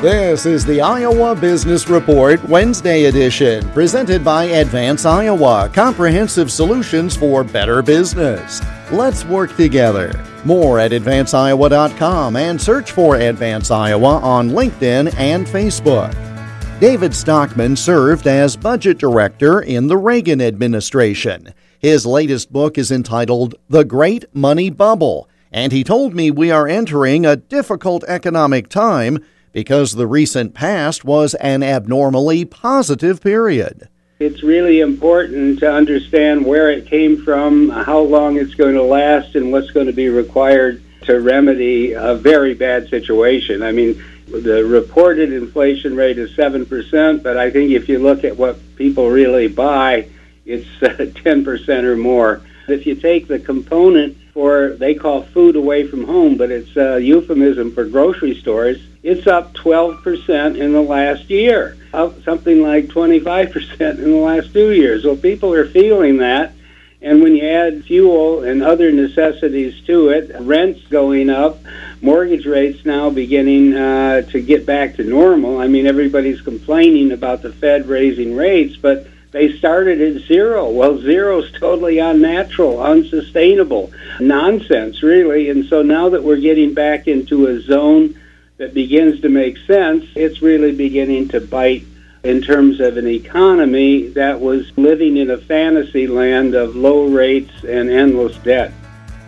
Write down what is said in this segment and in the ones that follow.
This is the Iowa Business Report Wednesday edition, presented by Advance Iowa Comprehensive Solutions for Better Business. Let's work together. More at advanceiowa.com and search for Advance Iowa on LinkedIn and Facebook. David Stockman served as budget director in the Reagan administration. His latest book is entitled The Great Money Bubble, and he told me we are entering a difficult economic time because the recent past was an abnormally positive period. It's really important to understand where it came from, how long it's going to last, and what's going to be required to remedy a very bad situation. I mean, the reported inflation rate is 7%, but I think if you look at what people really buy, it's uh, 10% or more. If you take the component for, they call food away from home, but it's a euphemism for grocery stores, it's up 12% in the last year, up something like 25% in the last two years. So people are feeling that. And when you add fuel and other necessities to it, rents going up, mortgage rates now beginning uh, to get back to normal. I mean, everybody's complaining about the Fed raising rates, but they started at zero. Well, zero is totally unnatural, unsustainable, nonsense, really. And so now that we're getting back into a zone that begins to make sense, it's really beginning to bite in terms of an economy that was living in a fantasy land of low rates and endless debt.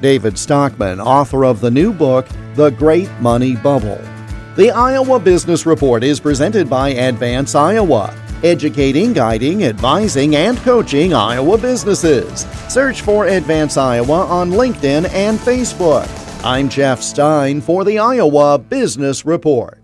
David Stockman, author of the new book, The Great Money Bubble. The Iowa Business Report is presented by Advance Iowa, educating, guiding, advising, and coaching Iowa businesses. Search for Advance Iowa on LinkedIn and Facebook. I'm Jeff Stein for the Iowa Business Report.